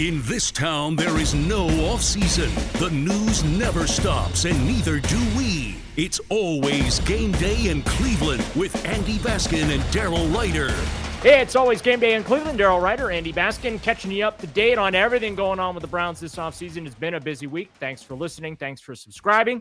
In this town, there is no off season. The news never stops, and neither do we. It's always game day in Cleveland with Andy Baskin and Daryl Ruiter. Hey, it's always game day in Cleveland. Daryl Ruiter, Andy Baskin, catching you up to date on everything going on with the Browns this offseason. It's been a busy week. Thanks for listening. Thanks for subscribing.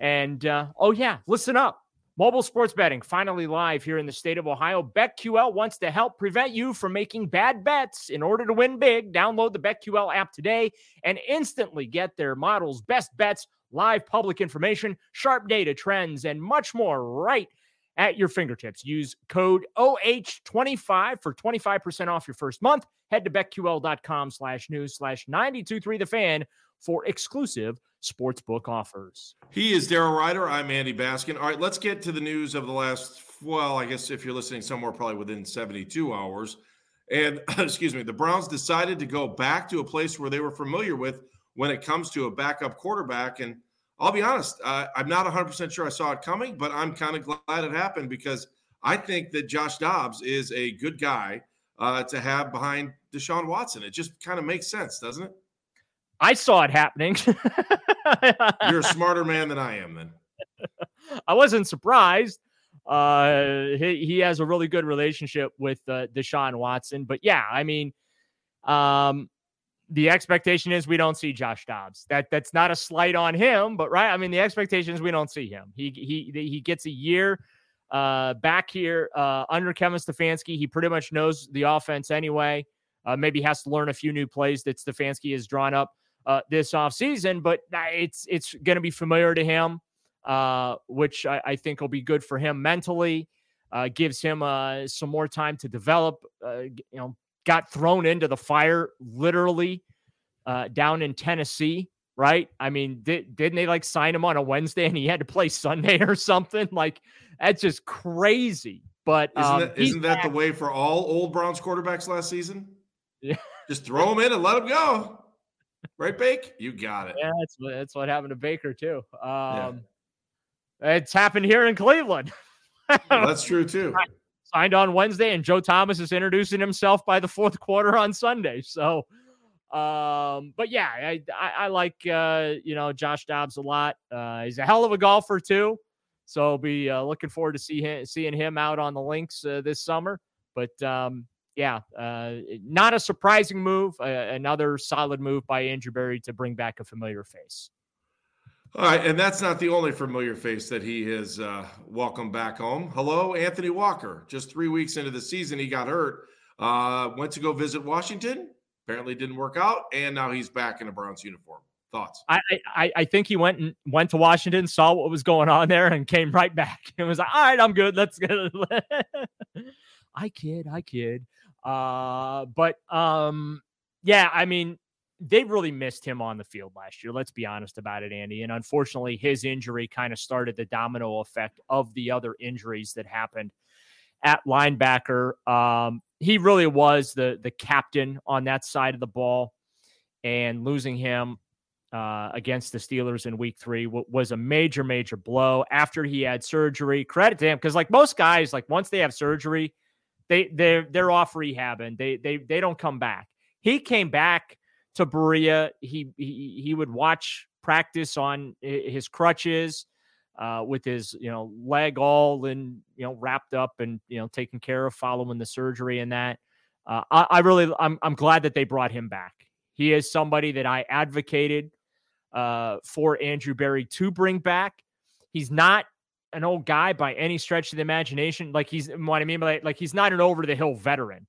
And uh, oh, yeah, listen up. Mobile sports betting finally live here in the state of Ohio. BetQL wants to help prevent you from making bad bets. In order to win big, download the BetQL app today and instantly get their models, best bets, live public information, sharp data, trends, and much more right at your fingertips. Use code OH25 for 25% off your first month. Head to betql.com slash news slash 923 the fan for exclusive sportsbook offers. He is Daryl Ruiter. I'm Andy Baskin. All right, let's get to the news of the last, well, I guess if you're listening somewhere probably within 72 hours. And excuse me, the Browns decided to go back to a place where they were familiar with when it comes to a backup quarterback. And I'll be honest, I'm not 100% sure I saw it coming, but I'm kind of glad it happened because I think that Josh Dobbs is a good guy uh, to have behind Deshaun Watson. It just kind of makes sense, doesn't it? I saw it happening. You're a smarter man than I am, then. I wasn't surprised. Uh, he, he has a really good relationship with uh, Deshaun Watson. But yeah, I mean, um, the expectation is we don't see Josh Dobbs. That that's not a slight on him, but right. I mean, the expectation is we don't see him. He he he gets a year uh, back here uh, under Kevin Stefanski. He pretty much knows the offense anyway. Uh, maybe has to learn a few new plays that Stefanski has drawn up uh, this offseason, but it's it's going to be familiar to him, uh, which I, I, think will be good for him mentally. Uh, gives him uh, some more time to develop. Uh, you know, got thrown into the fire literally uh, down in Tennessee, right? I mean, did, didn't they like sign him on a Wednesday and he had to play Sunday or something? Like that's just crazy. But isn't um, that, isn't that the way for all old Browns quarterbacks last season? Yeah. Just throw him in and let him go. Right, Bake? You got it. Yeah, that's what that's what happened to Baker too. Um, yeah. It's happened here in Cleveland. well, that's true too. Signed on Wednesday, and Joe Thomas is introducing himself by the fourth quarter on Sunday. So, um, but yeah, I I, I like uh, you know Josh Dobbs a lot. Uh, he's a hell of a golfer too. So be uh, looking forward to see him, seeing him out on the links uh, this summer. But um, yeah, uh, not a surprising move. Uh, another solid move by Andrew Berry to bring back a familiar face. All right, and that's not the only familiar face that he has uh, welcomed back home. Hello, Anthony Walker. Just three weeks into the season, he got hurt. Uh, went to go visit Washington. Apparently, didn't work out, and now he's back in a Browns uniform. Thoughts? I, I I think he went and went to Washington, saw what was going on there, and came right back and was like, "All right, I'm good. Let's go." I kid, I kid. Uh, but um, yeah, I mean, they really missed him on the field last year. Let's be honest about it, Andy. And unfortunately, his injury kind of started the domino effect of the other injuries that happened at linebacker. Um, he really was the the captain on that side of the ball, and losing him uh, against the Steelers in Week Three w- was a major, major blow. After he had surgery, credit to him because, like most guys, like once they have surgery, they they're they're off rehab and they they they don't come back. He came back to Berea. He he he would watch practice on his crutches, uh, with his you know leg all in you know wrapped up and you know taken care of following the surgery and that. Uh, I, I really I'm I'm glad that they brought him back. He is somebody that I advocated uh, for Andrew Berry to bring back. He's not an old guy by any stretch of the imagination. Like he's what I mean by like he's not an over the hill veteran.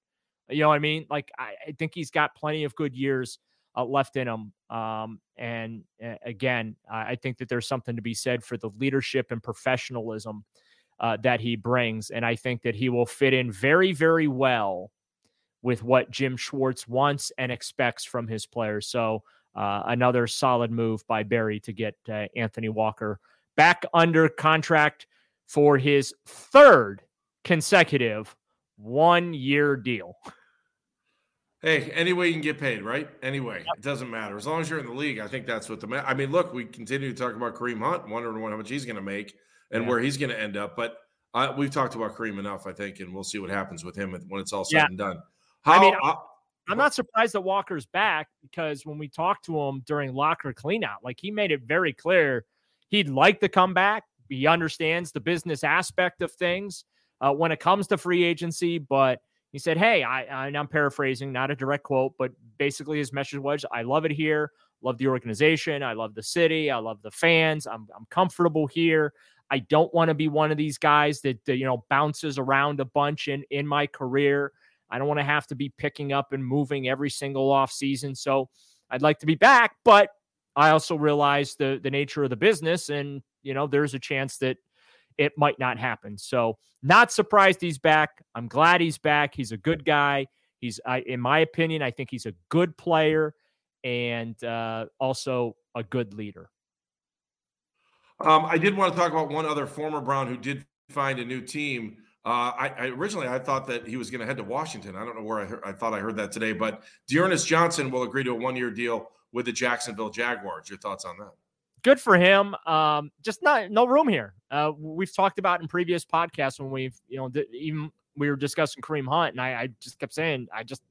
You know what I mean? Like I, I think he's got plenty of good years uh, left in him. Um, and uh, again, I think that there's something to be said for the leadership and professionalism uh, that he brings, and I think that he will fit in very, very well with what Jim Schwartz wants and expects from his players. So uh, another solid move by Berry to get uh, Anthony Walker back under contract for his third consecutive one year deal. Hey, any way you can get paid, right? Anyway, yep. it doesn't matter. As long as you're in the league, I think that's what the. I mean, look, we continue to talk about Kareem Hunt, wondering how much he's going to make and yeah. where he's going to end up. But uh, we've talked about Kareem enough, I think, and we'll see what happens with him when it's all said yeah. and done. How, I mean, uh, I'm not surprised that Walker's back because when we talked to him during locker cleanout, like he made it very clear he'd like to come back. He understands the business aspect of things uh, when it comes to free agency, but he said, "Hey, I, I'm paraphrasing, not a direct quote, but basically his message was, I love it here, love the organization, I love the city, I love the fans, I'm I'm comfortable here. I don't want to be one of these guys that, that you know bounces around a bunch in in my career. I don't want to have to be picking up and moving every single off season. So I'd like to be back, but I also realize the the nature of the business, and you know there's a chance that it might not happen. So not surprised he's back. I'm glad he's back. He's a good guy. He's, I, in my opinion, I think he's a good player and uh, also a good leader. Um, I did want to talk about one other former Brown who did find a new team. Uh, I, I, originally I thought that he was going to head to Washington. I don't know where I, I thought I heard that today, but D'Ernest Johnson will agree to a one-year deal with the Jacksonville Jaguars. Your thoughts on that? Good for him. Um, just not no room here. Uh, we've talked about in previous podcasts when we've you know even we were discussing Kareem Hunt, and I, I just kept saying I just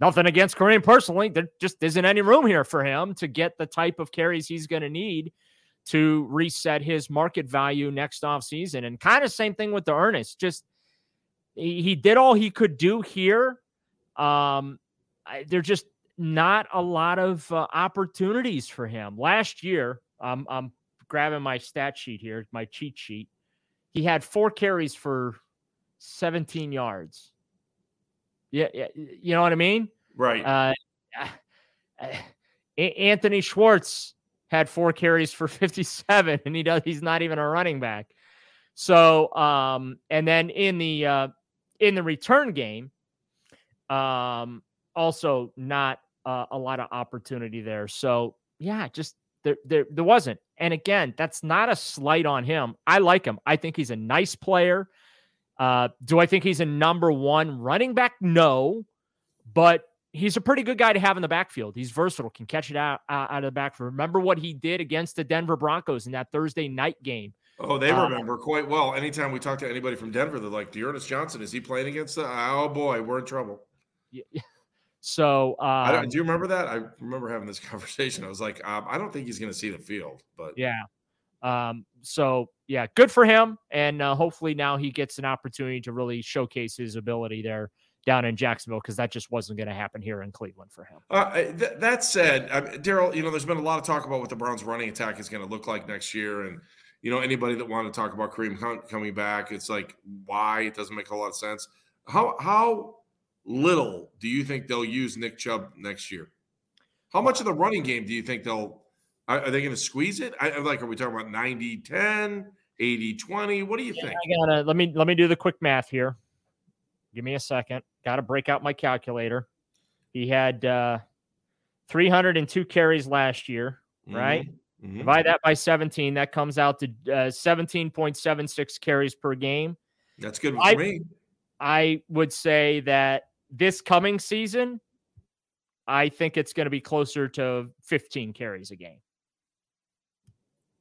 nothing against Kareem personally. There just isn't any room here for him to get the type of carries he's going to need to reset his market value next off season. And kind of same thing with D'Ernest. Just he, he did all he could do here. Um, I, there's just not a lot of uh, opportunities for him. Last year, um, I'm grabbing my stat sheet here, my cheat sheet. He had four carries for 17 yards. Yeah, yeah you know what I mean? Right. Uh, uh, Anthony Schwartz had four carries for 57 and he does he's not even a running back. So um and then in the uh in the return game um also not uh, a lot of opportunity there. So yeah, just there, there there wasn't. And again, that's not a slight on him. I like him. I think he's a nice player. Uh, do I think he's a number one running back? No, but he's a pretty good guy to have in the backfield. He's versatile, can catch it out out of the backfield. Remember what he did against the Denver Broncos in that Thursday night game. Oh, they uh, remember quite well. Anytime we talk to anybody from Denver, they're like, "D'Ernest Johnson, is he playing against the? Oh boy, we're in trouble." Yeah. So, um, do you remember that? I remember having this conversation. I was like, um, I don't think he's going to see the field, but yeah. Um, so yeah, good for him, and uh, hopefully now he gets an opportunity to really showcase his ability there down in Jacksonville because that just wasn't going to happen here in Cleveland for him. Uh, th- that said, mean, Daryl, you know, there's been a lot of talk about what the Browns' running attack is going to look like next year, and you know, anybody that wanted to talk about Kareem Hunt coming back, it's like why it doesn't make a lot of sense. How how little do you think they'll use Nick Chubb next year? How much of the running game do you think they'll are, are they going to squeeze it? I, like, are we talking about 90 10, 80 20? What do you yeah, think? I gotta let me let me do the quick math here. Give me a second. Got to break out my calculator. He had uh, 302 carries last year, right? Mm-hmm. Mm-hmm. Divide that by 17. That comes out to uh, 17.76 carries per game. That's good for I, me. I would say that this coming season, I think it's going to be closer to 15 carries a game.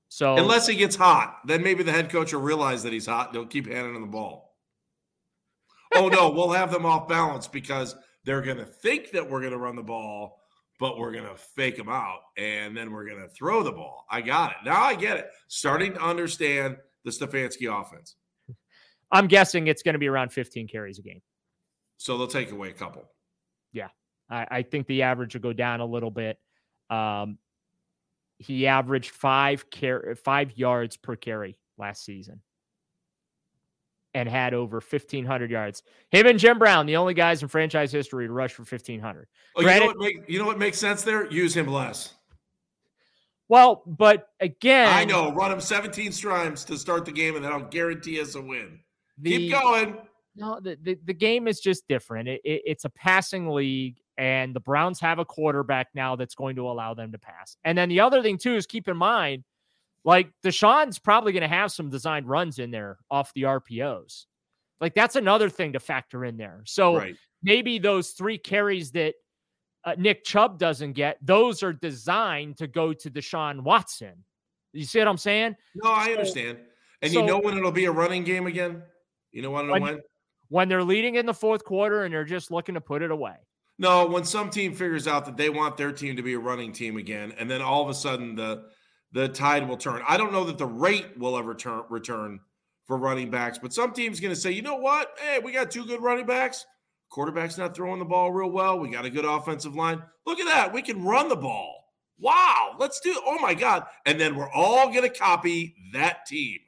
So unless he gets hot, then maybe the head coach will realize that he's hot. They'll keep handing him the ball. oh no, we'll have them off balance because they're going to think that we're going to run the ball, but we're going to fake them out and then we're going to throw the ball. I got it. Now I get it. Starting to understand the Stefanski offense. I'm guessing it's going to be around 15 carries a game. So they'll take away a couple. Yeah. I, I think the average will go down a little bit. Um, he averaged five car- five yards per carry last season and had over 1,500 yards. Him and Jim Brown, the only guys in franchise history to rush for 1,500. Oh, Granted, you, know what make, you know what makes sense there? Use him less. Well, but again, I know. Run him 17 strides to start the game, and then I'll guarantee us a win. The, Keep going. No, the, the, the game is just different. It, it, it's a passing league, and the Browns have a quarterback now that's going to allow them to pass. And then the other thing, too, is keep in mind, like Deshaun's probably going to have some designed runs in there off the RPOs. Like that's another thing to factor in there. So right. maybe those three carries that uh, Nick Chubb doesn't get, those are designed to go to Deshaun Watson. You see what I'm saying? No, I understand. And so, you know when it'll be a running game again? You know when, when, when they're leading in the fourth quarter and they're just looking to put it away. No, when some team figures out that they want their team to be a running team again, and then all of a sudden the the tide will turn. I don't know that the rate will ever turn return for running backs, but some team's going to say, you know what? Hey, we got two good running backs. Quarterback's not throwing the ball real well. We got a good offensive line. Look at that. We can run the ball. Wow, let's do. Oh my God! And then we're all going to copy that team.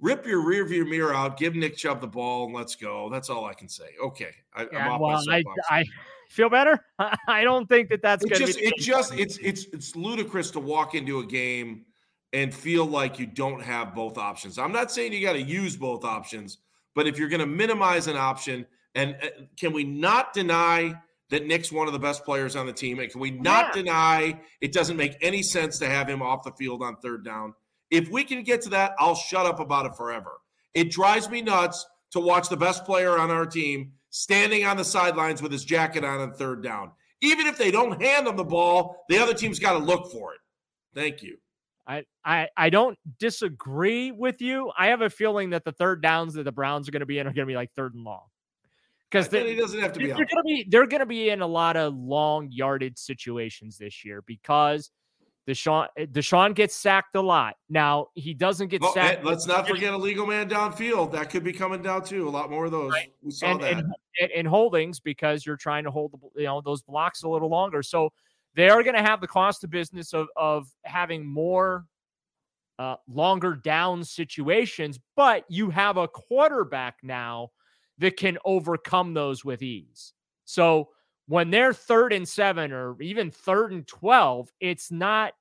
Rip your rearview mirror out. Give Nick Chubb the ball and let's go. That's all I can say. Okay, I, yeah, well, I, I, feel better. I don't think that that's going to be. It just it's it's it's ludicrous to walk into a game and feel like you don't have both options. I'm not saying you got to use both options, but if you're going to minimize an option, and uh, can we not deny that Nick's one of the best players on the team? And can we not yeah. deny it doesn't make any sense to have him off the field on third down? If we can get to that, I'll shut up about it forever. It drives me nuts to watch the best player on our team standing on the sidelines with his jacket on on third down. Even if they don't hand him the ball, the other team's got to look for it. Thank you. I, I I don't disagree with you. I have a feeling that the third downs that the Browns are going to be in are going to be like third and long because he doesn't have to be. They're going to be they're going to be in a lot of long yarded situations this year because Deshaun eh, Deshaun gets sacked a lot. Now he doesn't get oh, sacked. let's not forget a legal man downfield that could be coming down too. A lot more of those. Right. We saw and, that. And, and, holdings because you're trying to hold the, you know those blocks a little longer. So they are going to have the cost of business of of having more uh, longer down situations, but you have a quarterback now that can overcome those with ease. So when they're third and seven or even third and 12, it's not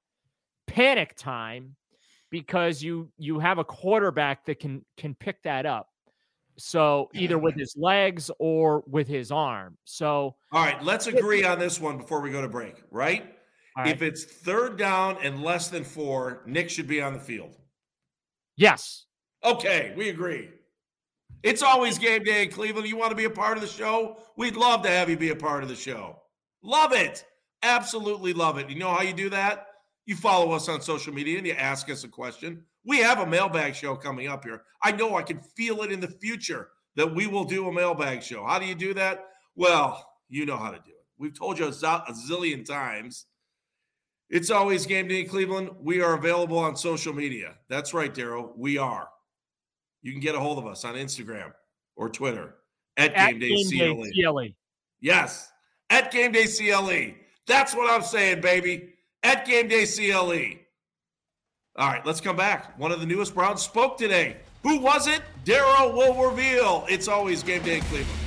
panic time because you you have a quarterback that can can pick that up. So either with mm-hmm. his legs or with his arm. So all right, let's agree on this one before we go to break, right? right? If it's third down and less than four, Nick should be on the field. Yes. Okay, we agree. It's always game day in Cleveland. You want to be a part of the show? We'd love to have you be a part of the show. Love it. Absolutely love it. You know how you do that? You follow us on social media and you ask us a question. We have a mailbag show coming up here. I know I can feel it in the future that we will do a mailbag show. How do you do that? Well, you know how to do it. We've told you a zillion times. It's always game day in Cleveland. We are available on social media. That's right, Daryl. We are you can get a hold of us on Instagram or Twitter at, at Game, Day, Game CLE. Day CLE. Yes, at Game Day CLE. That's what I'm saying, baby. At Game Day CLE. All right, let's come back. One of the newest Browns spoke today. Who was it? Daryl will reveal. It's always Game Day in Cleveland.